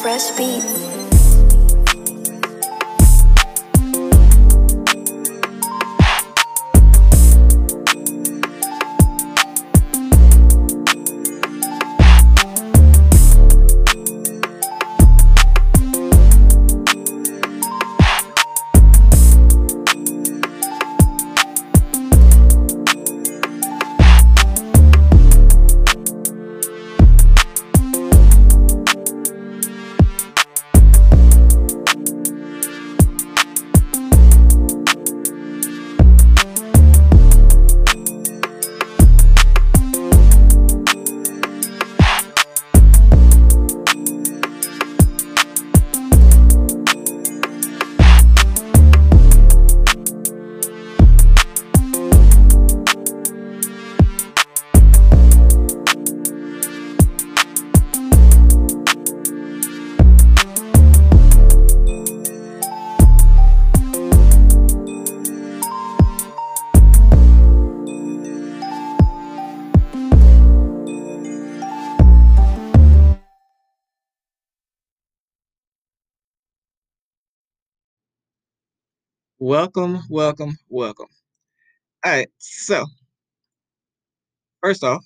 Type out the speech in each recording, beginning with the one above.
Fresh Beats. Welcome, welcome, welcome. All right, so first off,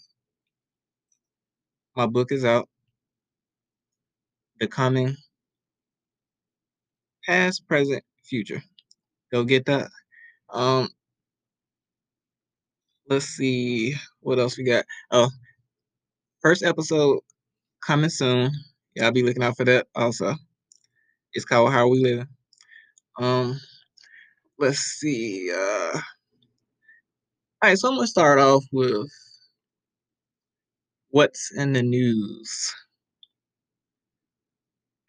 my book is out. Becoming Past, Present, Future. Go get that. Um, let's see what else we got. Oh, first episode coming soon. Y'all be looking out for that also. It's called How We Live. Um, let's see. Uh, all right, so I'm gonna start off with what's in the news,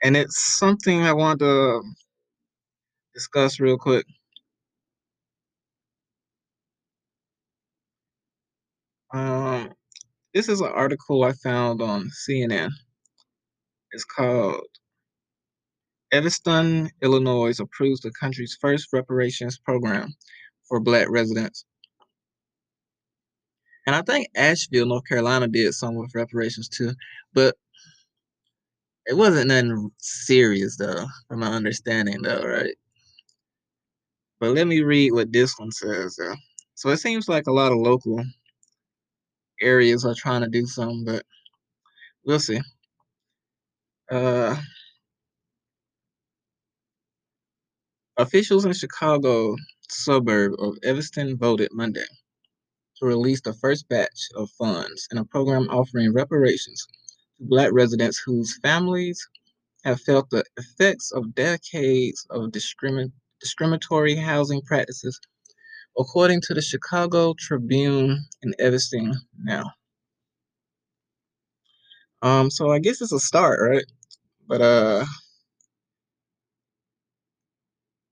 and it's something I want to discuss real quick. Um, this is an article I found on CNN. It's called Evanston, Illinois approves the country's first reparations program for black residents. And I think Asheville, North Carolina did some with reparations too, but it wasn't nothing serious though, from my understanding though, right? But let me read what this one says though. So it seems like a lot of local areas are trying to do something, but we'll see. Uh, officials in Chicago suburb of Evanston voted Monday to release the first batch of funds in a program offering reparations to Black residents whose families have felt the effects of decades of discrimin- discriminatory housing practices, according to the Chicago Tribune in Evanston now. Um, so I guess it's a start, right? But uh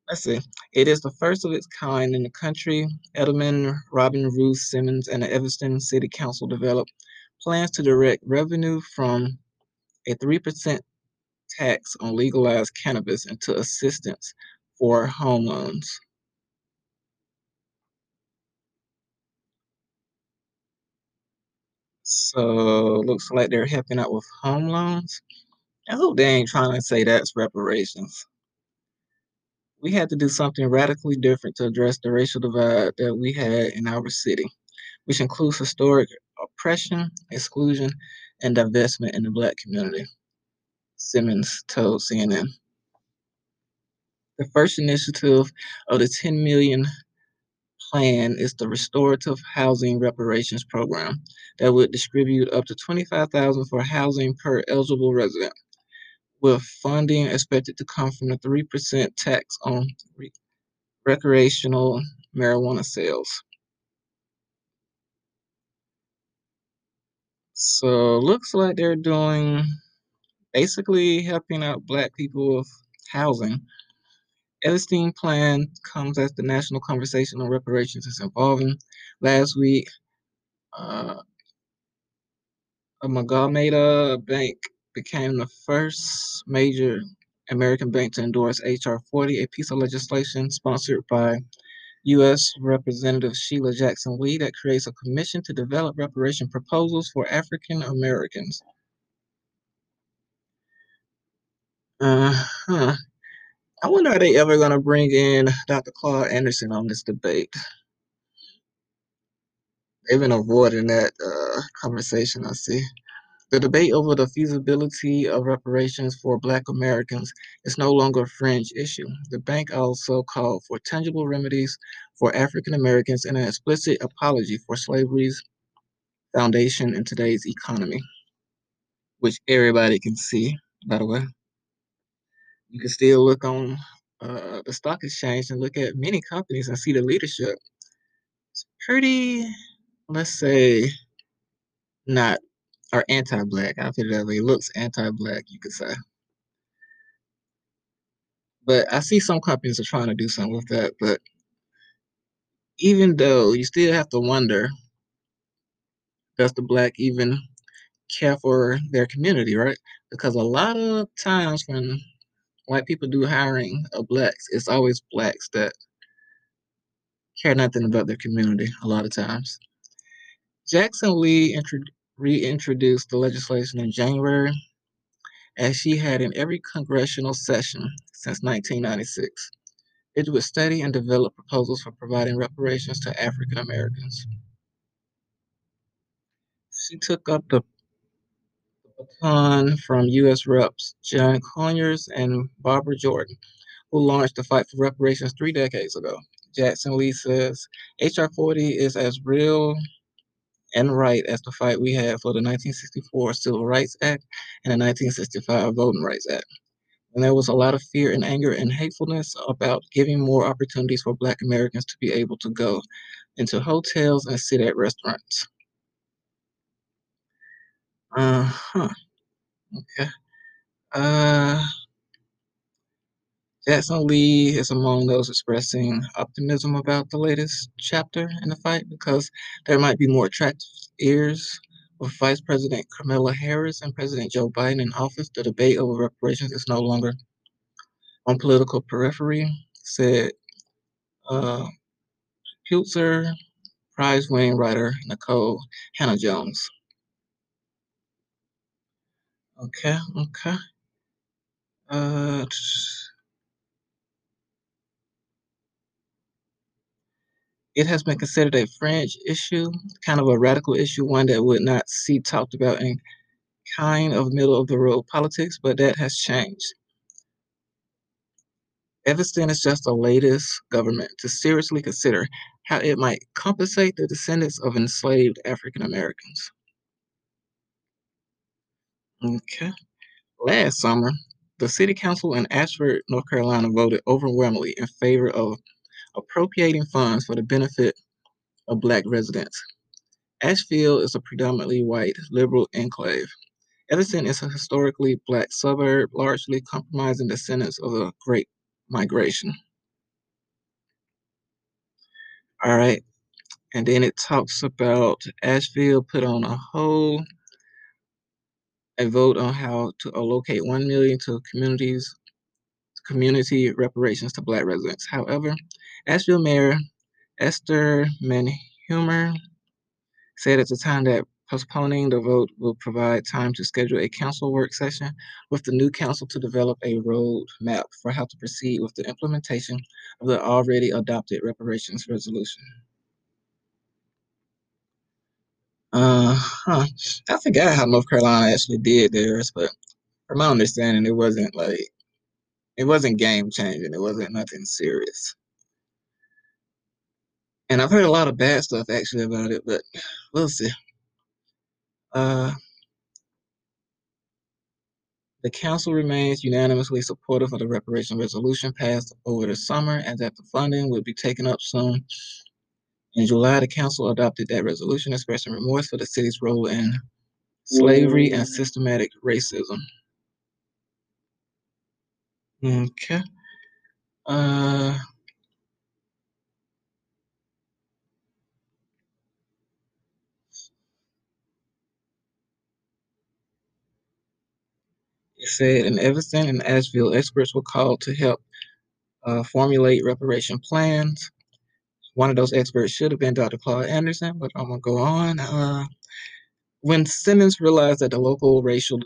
let's see. It is the first of its kind in the country. Edelman, Robin Rue Simmons, and the Evanston City Council developed plans to direct revenue from a 3% tax on legalized cannabis into assistance for home loans. So looks like they're helping out with home loans. I hope they ain't trying to say that's reparations. We had to do something radically different to address the racial divide that we had in our city, which includes historic oppression, exclusion, and divestment in the black community, Simmons told CNN. The first initiative of the 10 million plan is the Restorative Housing Reparations Program that would distribute up to 25,000 for housing per eligible resident, with funding expected to come from the 3% tax on re- recreational marijuana sales. So looks like they're doing basically helping out black people with housing. Evanston plan comes as the national conversation on reparations is evolving. Last week, uh, Amalgamated Bank became the first major American bank to endorse H.R. 40, a piece of legislation sponsored by U.S. Representative Sheila Jackson Lee that creates a commission to develop reparation proposals for African Americans. Uh-huh. I wonder are they ever gonna bring in Dr. Claude Anderson on this debate? They've been avoiding that uh, conversation, I see. The debate over the feasibility of reparations for Black Americans is no longer a fringe issue. The bank also called for tangible remedies for African Americans and an explicit apology for slavery's foundation in today's economy, which everybody can see, by the way. You can still look on uh, the stock exchange and look at many companies and see the leadership. It's pretty, let's say, not or anti-black. I feel that way. It looks anti-black, you could say. But I see some companies are trying to do something with that. But even though you still have to wonder, does the black even care for their community, right? Because a lot of times when white people do hiring of blacks, it's always blacks that care nothing about their community a lot of times. Jackson Lee reintroduced the legislation in January, as she had in every congressional session since 1996. It would study and develop proposals for providing reparations to African Americans. She took up the baton from U.S. Reps John Conyers and Barbara Jordan, who launched the fight for reparations three decades ago. Jackson Lee says H.R. 40 is as real and right as the fight we had for the 1964 Civil Rights Act and the 1965 Voting Rights Act. And there was a lot of fear and anger and hatefulness about giving more opportunities for Black Americans to be able to go into hotels and sit at restaurants. Uh huh. Okay. Uh, Jackson Lee is among those expressing optimism about the latest chapter in the fight because there might be more attractive ears with Vice President Kamala Harris and President Joe Biden in office. The debate over reparations is no longer on political periphery, said uh, Pulitzer Prize winning writer Nicole Hannah-Jones. Okay, okay. Uh, it has been considered a fringe issue, kind of a radical issue, one that would not see talked about in kind of middle of the road politics, but that has changed. Evanston is just the latest government to seriously consider how it might compensate the descendants of enslaved African Americans. Okay. Last summer, the city council in Ashford, North Carolina voted overwhelmingly in favor of appropriating funds for the benefit of Black residents. Asheville is a predominantly white liberal enclave. Evanston is a historically Black suburb, largely comprising descendants of the Great Migration. All right. And then it talks about Asheville put on a whole a vote on how to allocate one million to communities community reparations to black residents. However, Asheville Mayor Esther Manheimer said at the time that postponing the vote will provide time to schedule a council work session with the new council to develop a roadmap for how to proceed with the implementation of the already adopted reparations resolution. Uh huh. I forgot how North Carolina actually did theirs, but from my understanding, it wasn't like it wasn't game changing. It wasn't nothing serious. And I've heard a lot of bad stuff actually about it, but we'll see. Uh, the council remains unanimously supportive of the reparation resolution passed over the summer and that the funding will be taken up soon. In July, the council adopted that resolution expressing remorse for the city's role in slavery and systematic racism. Okay. Uh, It said in Evanston and Asheville, experts were called to help uh, formulate reparation plans. One of those experts should have been Dr. Claude Anderson, but I'm gonna go on. Uh, when Simmons realized that the local racial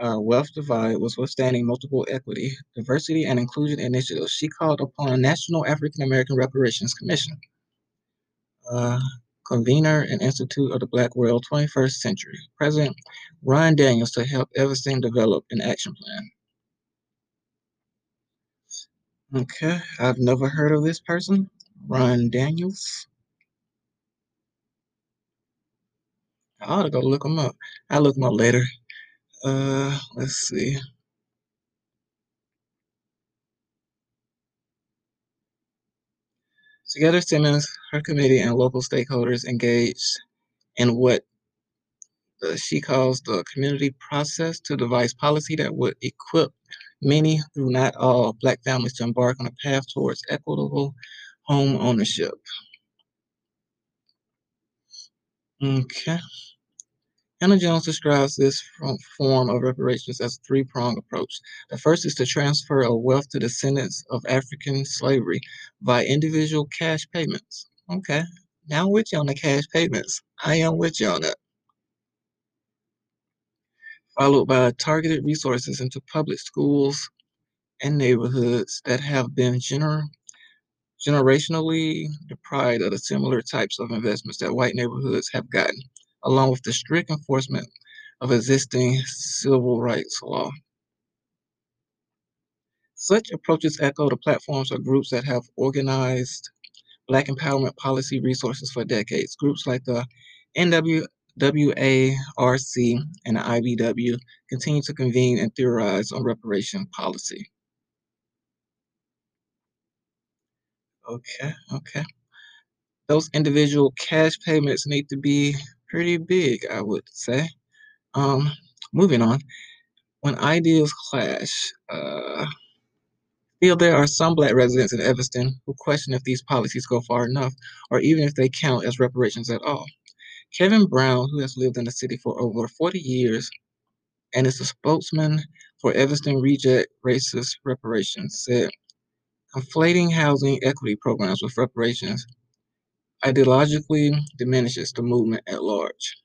uh, wealth divide was withstanding multiple equity, diversity, and inclusion initiatives. She called upon National African American Reparations Commission, uh, convener and Institute of the Black World 21st Century, President Ryan Daniels to help Evanston develop an action plan. Okay, I've never heard of this person, Ryan Daniels. I ought to go look him up. I'll look him up later. Uh, let's see. Together, Simmons, her committee, and local stakeholders engaged in what uh, she calls the community process to devise policy that would equip many, through not all, Black families to embark on a path towards equitable home ownership. Okay. Hannah Jones describes this form of reparations as a three pronged approach. The first is to transfer of wealth to descendants of African slavery by individual cash payments. Okay, now I'm with you on the cash payments. I am with you on that. Followed by targeted resources into public schools and neighborhoods that have been gener- generationally deprived of the similar types of investments that white neighborhoods have gotten along with the strict enforcement of existing civil rights law. Such approaches echo the platforms of groups that have organized Black empowerment policy resources for decades. Groups like the NWARC and the IBW continue to convene and theorize on reparation policy. Okay, okay. Those individual cash payments need to be pretty big, I would say. Um, moving on. When ideas clash, uh, feel there are some black residents in Evanston who question if these policies go far enough, or even if they count as reparations at all. Kevin Brown, who has lived in the city for over 40 years and is a spokesman for Evanston Reject Racist Reparations, said, conflating housing equity programs with reparations ideologically diminishes the movement at large.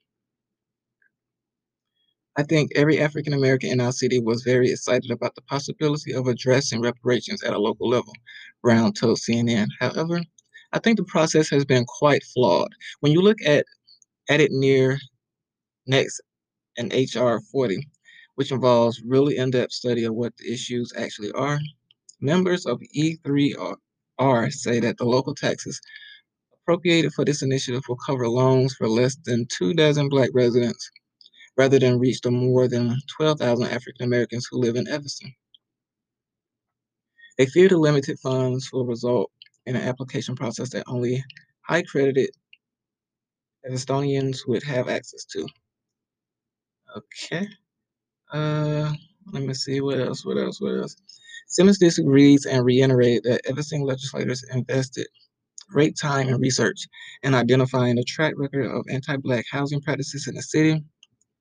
I think every African American in our city was very excited about the possibility of addressing reparations at a local level, Brown told CNN. However, I think the process has been quite flawed. When you look at, at it near next and HR 40, which involves really in-depth study of what the issues actually are, members of E3R say that the local taxes appropriated for this initiative will cover loans for less than two dozen Black residents rather than reach the more than 12,000 African Americans who live in Evanston. They fear the limited funds will result in an application process that only high credited Evanstonians would have access to. Okay. Uh, let me see what else, what else, what else. Simmons disagrees and reiterated that Evanston legislators invested great time and research in identifying a track record of anti-black housing practices in the city.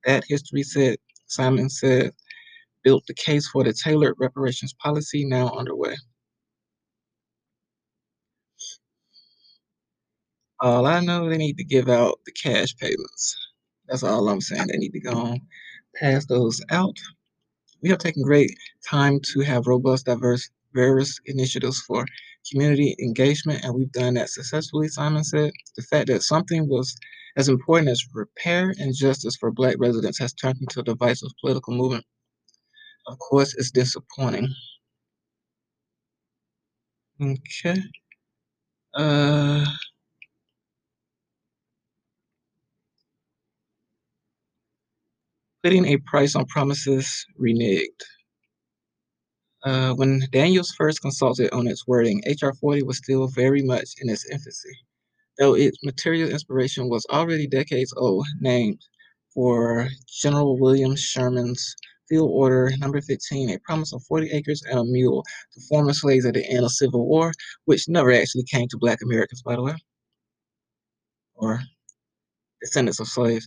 That history said, Simmons said, built the case for the tailored reparations policy now underway. All I know, they need to give out the cash payments. That's all I'm saying. They need to go on, pass those out. We have taken great time to have robust, diverse various initiatives for community engagement, and we've done that successfully, Simmons said. The fact that something was as important as repair and justice for Black residents has turned into a divisive political movement. Of course, it's disappointing. Okay. Uh, putting a price on promises reneged. Uh, when Daniels first consulted on its wording, HR 40 was still very much in its infancy, though its material inspiration was already decades old, named for General William Sherman's Field Order Number 15, a promise of 40 acres and a mule to former slaves at the end of Civil War, which never actually came to Black Americans, by the way, or descendants of slaves.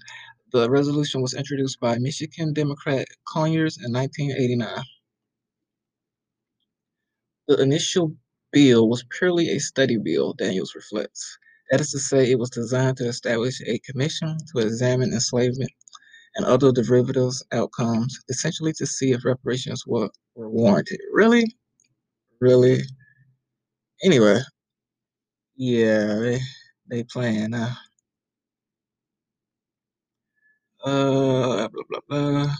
The resolution was introduced by Michigan Democrat Conyers in 1989. The initial bill was purely a study bill, Daniels reflects. That is to say, it was designed to establish a commission to examine enslavement and other derivatives outcomes, essentially to see if reparations were, were warranted. Really? Really? Anyway, yeah, they, they playing now. Uh, blah, blah, blah.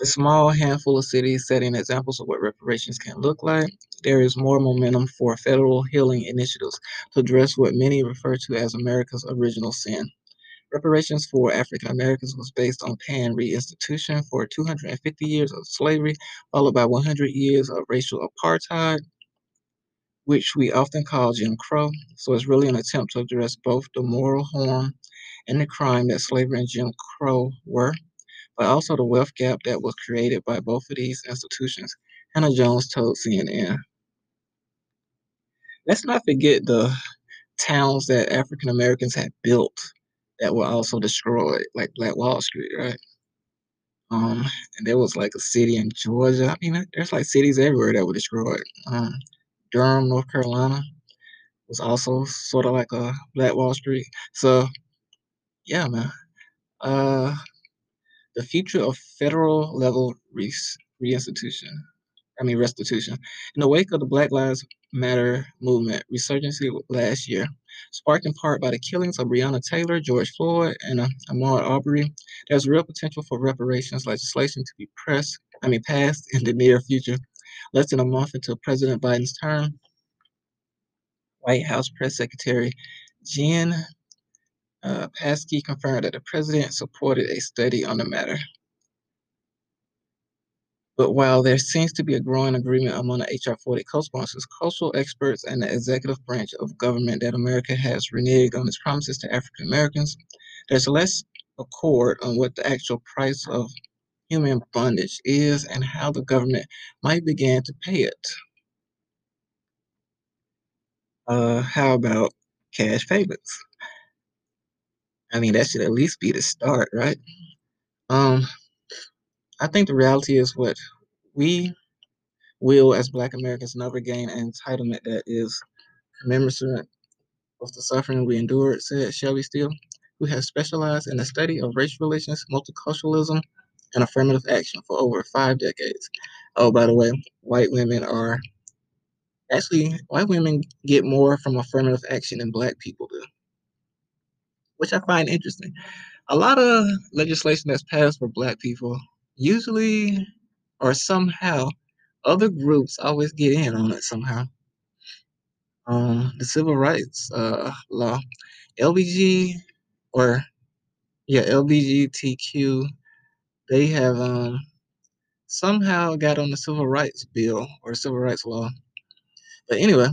A small handful of cities setting examples of what reparations can look like, there is more momentum for federal healing initiatives to address what many refer to as America's original sin. Reparations for African Americans was based on paying reinstitution for 250 years of slavery, followed by 100 years of racial apartheid, which we often call Jim Crow. So it's really an attempt to address both the moral harm and the crime that slavery and Jim Crow were but also the wealth gap that was created by both of these institutions, Hannah Jones told CNN. Let's not forget the towns that African Americans had built that were also destroyed, like Black Wall Street, right? Um, and there was like a city in Georgia. I mean, there's like cities everywhere that were destroyed. Um, Durham, North Carolina, was also sort of like a Black Wall Street. So, yeah, man. Uh, the future of federal level reinstitution. I mean restitution. In the wake of the Black Lives Matter movement resurgency last year, sparked in part by the killings of Breonna Taylor, George Floyd, and uh, Ahmaud Arbery, there's real potential for reparations legislation to be pressed, I mean passed in the near future. Less than a month into President Biden's term, White House Press Secretary Jen uh, Psaki confirmed that the president supported a study on the matter. But while there seems to be a growing agreement among the HR 40 co sponsors, cultural experts, and the executive branch of government that America has reneged on its promises to African Americans, there's less accord on what the actual price of human bondage is and how the government might begin to pay it. Uh, how about cash payments? I mean, that should at least be the start, right? Um, I think the reality is what we will, as Black Americans, never gain an entitlement that is commensurate with the suffering we endured, said Shelby Steele, who has specialized in the study of race relations, multiculturalism, and affirmative action for over five decades. Oh, by the way, white women are actually white women get more from affirmative action than black people do which I find interesting. A lot of legislation that's passed for Black people, usually or somehow, other groups always get in on it somehow. Um, the civil rights uh, law, LBG or yeah, LBGTQ, they have um, somehow got on the civil rights bill or civil rights law. But anyway,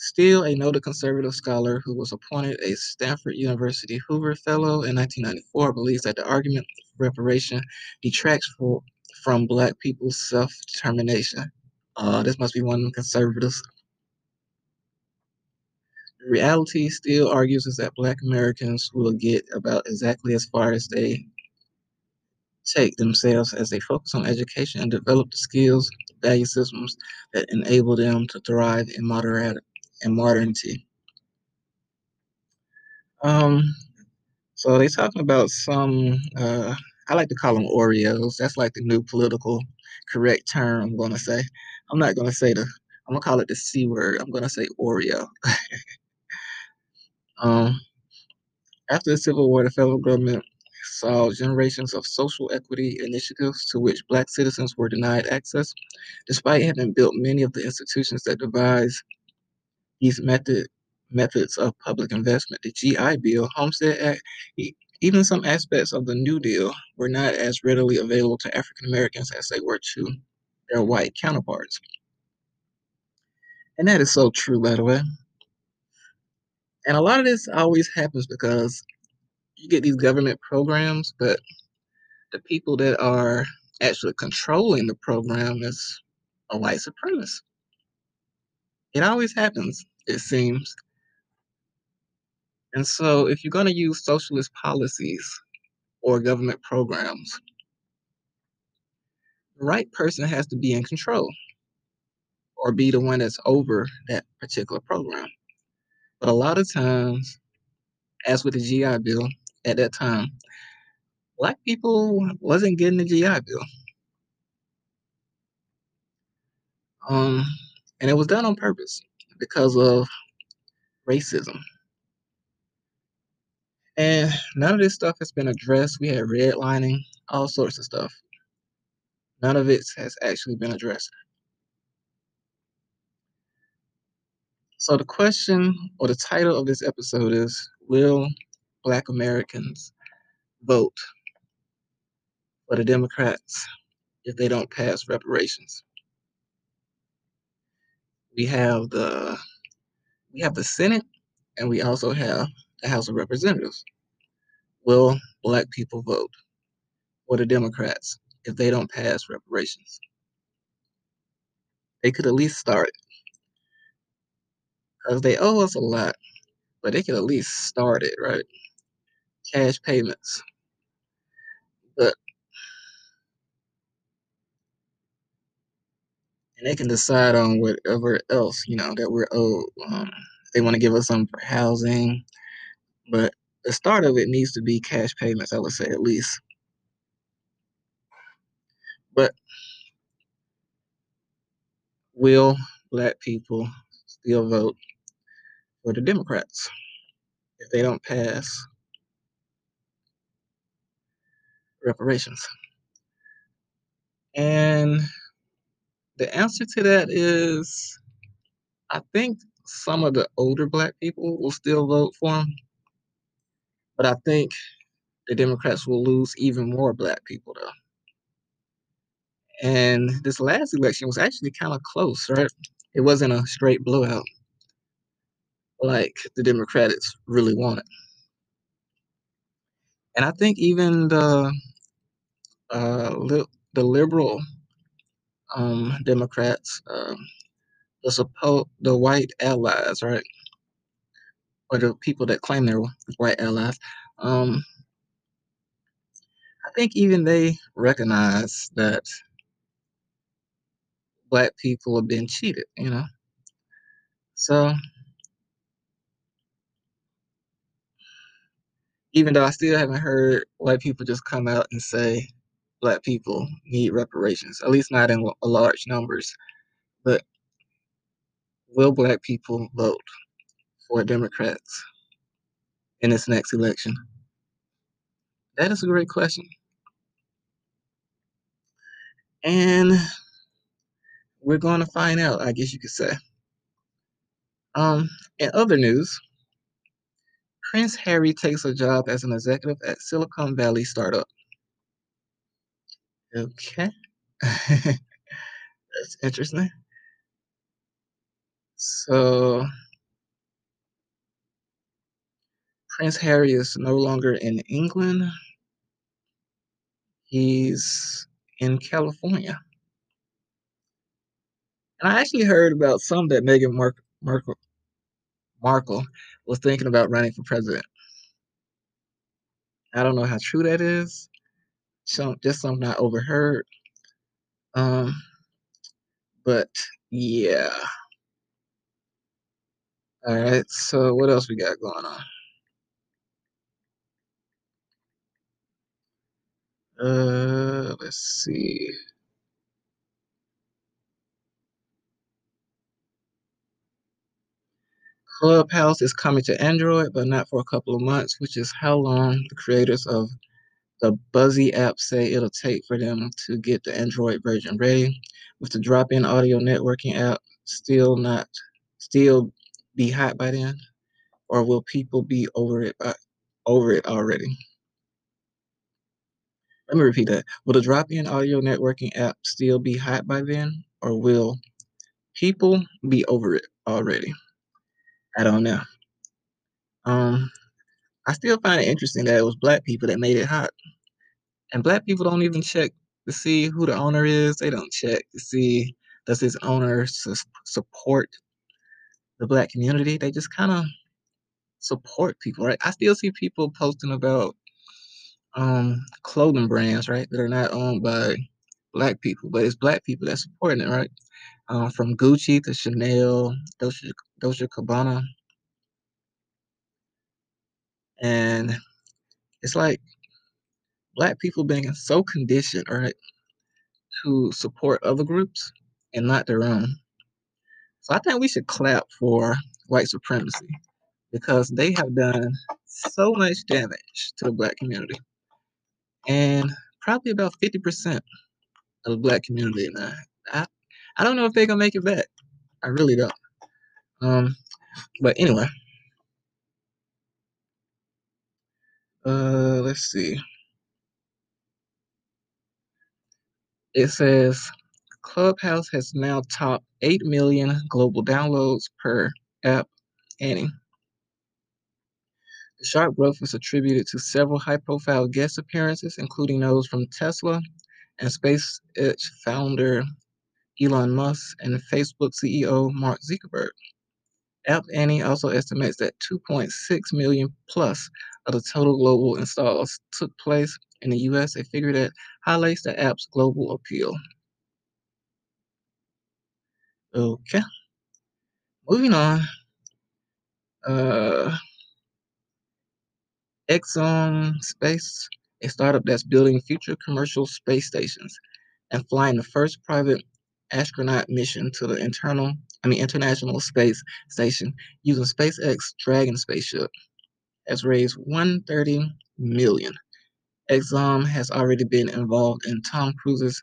Steele, a noted conservative scholar who was appointed a Stanford University Hoover Fellow in 1994, believes that the argument for reparation detracts for, from Black people's self determination. Uh, this must be one of the conservatives. Reality, Steele argues, is that Black Americans will get about exactly as far as they take themselves as they focus on education and develop the skills, value systems that enable them to thrive in moderate and modernity. Um, so they're talking about some. Uh, I like to call them Oreos. That's like the new political correct term. I'm gonna say. I'm not gonna say the. I'm gonna call it the C word. I'm gonna say Oreo. um, after the Civil War, the federal government saw generations of social equity initiatives to which Black citizens were denied access, despite having built many of the institutions that devise these method methods of public investment. The GI Bill, Homestead Act, even some aspects of the New Deal were not as readily available to African Americans as they were to their white counterparts. And that is so true, by the way. And a lot of this always happens because you get these government programs, but the people that are actually controlling the program is a white supremacist. It always happens, it seems. And so, if you're going to use socialist policies or government programs, the right person has to be in control or be the one that's over that particular program. But a lot of times, as with the GI Bill at that time, black people wasn't getting the GI Bill. Um, and it was done on purpose because of racism. And none of this stuff has been addressed. We had redlining, all sorts of stuff. None of it has actually been addressed. So the question or the title of this episode is Will Black Americans vote for the Democrats if they don't pass reparations? We have the we have the Senate and we also have the House of Representatives. Will black people vote for the Democrats if they don't pass reparations? They could at least start because they owe us a lot, but they could at least start it, right? Cash payments. But and they can decide on whatever else you know that we're owed. Um, they want to give us something for housing, but the start of it needs to be cash payments. I would say at least. But will black people still vote for the Democrats if they don't pass reparations? And the answer to that is I think some of the older black people will still vote for him. But I think the Democrats will lose even more black people, though. And this last election was actually kind of close, right? It wasn't a straight blowout like the Democrats really wanted. And I think even the uh, li- the liberal um, Democrats, uh, the suppo- the white allies, right, or the people that claim they're white allies, um, I think even they recognize that black people have been cheated, you know. So even though I still haven't heard white people just come out and say black people need reparations, at least not in large numbers. But will black people vote for Democrats in this next election? That is a great question. And we're going to find out, I guess you could say. Um, in other news, Prince Harry takes a job as an executive at Silicon Valley startup. Okay. That's interesting. So, Prince Harry is no longer in England. He's in California. And I actually heard about some that Meghan Markle, Markle, Markle was thinking about running for president. I don't know how true that is. So just something I overheard. Um, but yeah. All right. So what else we got going on? Uh, let's see. Clubhouse is coming to Android, but not for a couple of months, which is how long the creators of the Buzzy app say it'll take for them to get the Android version ready. With the drop-in audio networking app still not still be hot by then, or will people be over it by, over it already? Let me repeat that. Will the drop-in audio networking app still be hot by then, or will people be over it already? I don't know. Um, I still find it interesting that it was black people that made it hot. And black people don't even check to see who the owner is. They don't check to see does this owner su- support the black community. They just kind of support people, right? I still see people posting about um clothing brands, right, that are not owned by black people, but it's black people that supporting it, right? Um, from Gucci to Chanel, Dolce, Dolce Gabbana, And it's like black people being so conditioned, right, to support other groups and not their own. So I think we should clap for white supremacy because they have done so much damage to the black community. And probably about 50% of the black community now. I, I don't know if they're gonna make it back. I really don't. Um, but anyway. Uh let's see. It says Clubhouse has now topped 8 million global downloads per App Annie. The sharp growth is attributed to several high profile guest appearances, including those from Tesla and SpaceX founder Elon Musk and Facebook CEO Mark Zuckerberg. App Annie also estimates that 2.6 million plus of the total global installs took place in the US, a figure that highlights the app's global appeal. Okay. Moving on. Uh, Axiom Space, a startup that's building future commercial space stations and flying the first private astronaut mission to the internal, I mean international space station using SpaceX Dragon spaceship, has raised 130 million. Axiom has already been involved in Tom Cruise's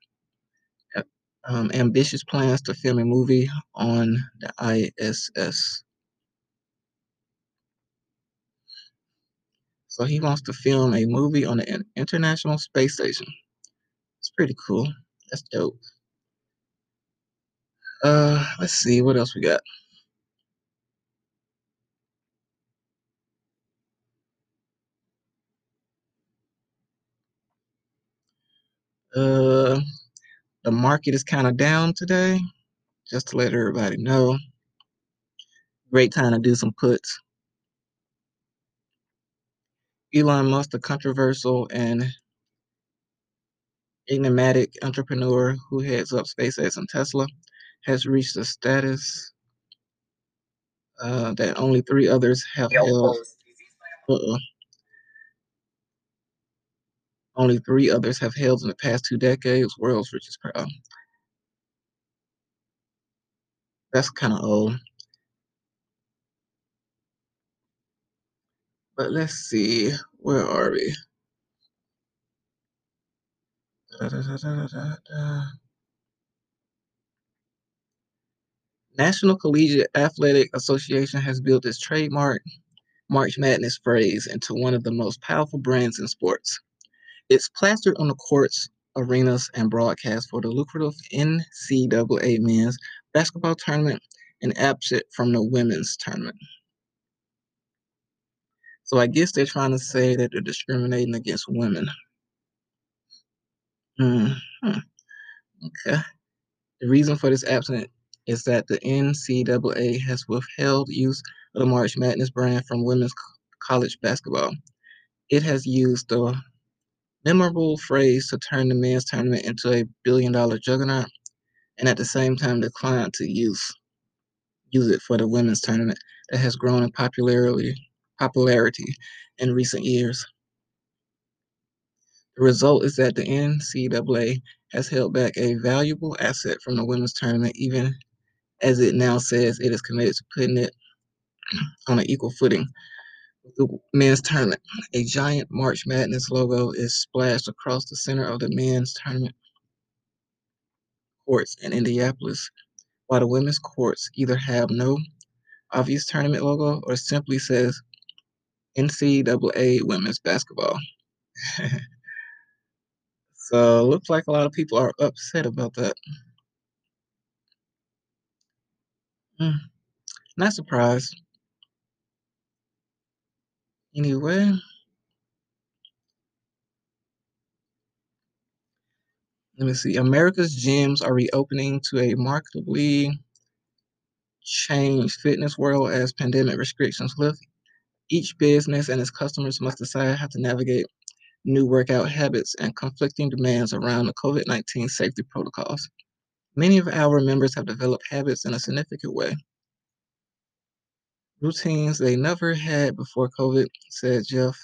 uh, um, ambitious plans to film a movie on the ISS. So he wants to film a movie on the International Space Station. It's pretty cool. That's dope. Uh, let's see what else we got. Uh, the market is kind of down today, just to let everybody know. Great time to do some puts. Elon Musk, the controversial and enigmatic entrepreneur who heads up SpaceX and Tesla, has reached a status uh, that only three others have held. Uh-uh. Only three others have held in the past two decades. World's richest crowd. That's kind of old. But let's see, where are we? Da, da, da, National Collegiate Athletic Association has built its trademark March Madness phrase into one of the most powerful brands in sports. It's plastered on the courts, arenas, and broadcast for the lucrative NCAA men's basketball tournament and absent from the women's tournament. So I guess they're trying to say that they're discriminating against women. Mm-hmm. Okay. The reason for this absent is that the NCAA has withheld use of the March Madness brand from women's college basketball. It has used the memorable phrase to turn the men's tournament into a billion dollar juggernaut and at the same time declined to use use it for the women's tournament that has grown in popularity popularity in recent years. The result is that the NCAA has held back a valuable asset from the women's tournament, even as it now says it is committed to putting it on an equal footing with the men's tournament. A giant March Madness logo is splashed across the center of the men's tournament courts in Indianapolis, while the women's courts either have no obvious tournament logo or simply says NCAA women's basketball. so looks like a lot of people are upset about that. Mm, not surprised. Anyway. Let me see. America's gyms are reopening to a markedly changed fitness world as pandemic restrictions lift. Each business and its customers must decide how to navigate new workout habits and conflicting demands around the COVID 19 safety protocols. Many of our members have developed habits in a significant way. routines they never had before COVID, said Jeff,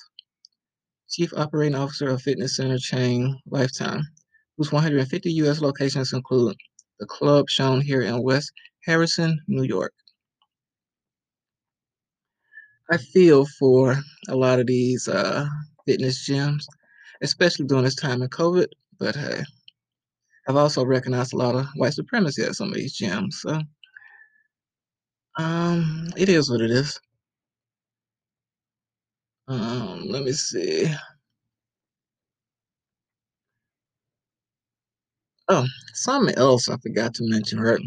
Chief Operating Officer of fitness center chain Lifetime, whose 150 U.S. locations include the club shown here in West Harrison, New York. I feel for a lot of these uh, fitness gyms, especially during this time of COVID. But hey, I've also recognized a lot of white supremacy at some of these gyms. So um, it is what it is. Um, let me see. Oh, something else I forgot to mention, right?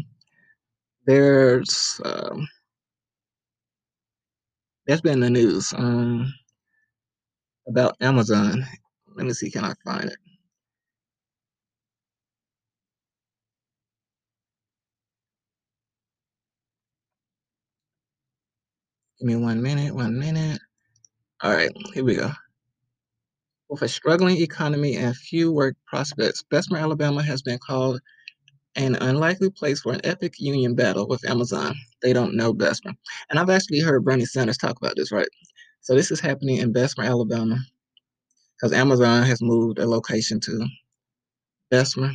There's um, that's been the news um, about Amazon. Let me see, can I find it? Give me one minute, one minute. All right, here we go. With a struggling economy and few work prospects, Bessemer, Alabama has been called an unlikely place for an epic union battle with Amazon. They don't know Bessemer. And I've actually heard Bernie Sanders talk about this, right? So this is happening in Bessemer, Alabama, because Amazon has moved a location to Bessemer.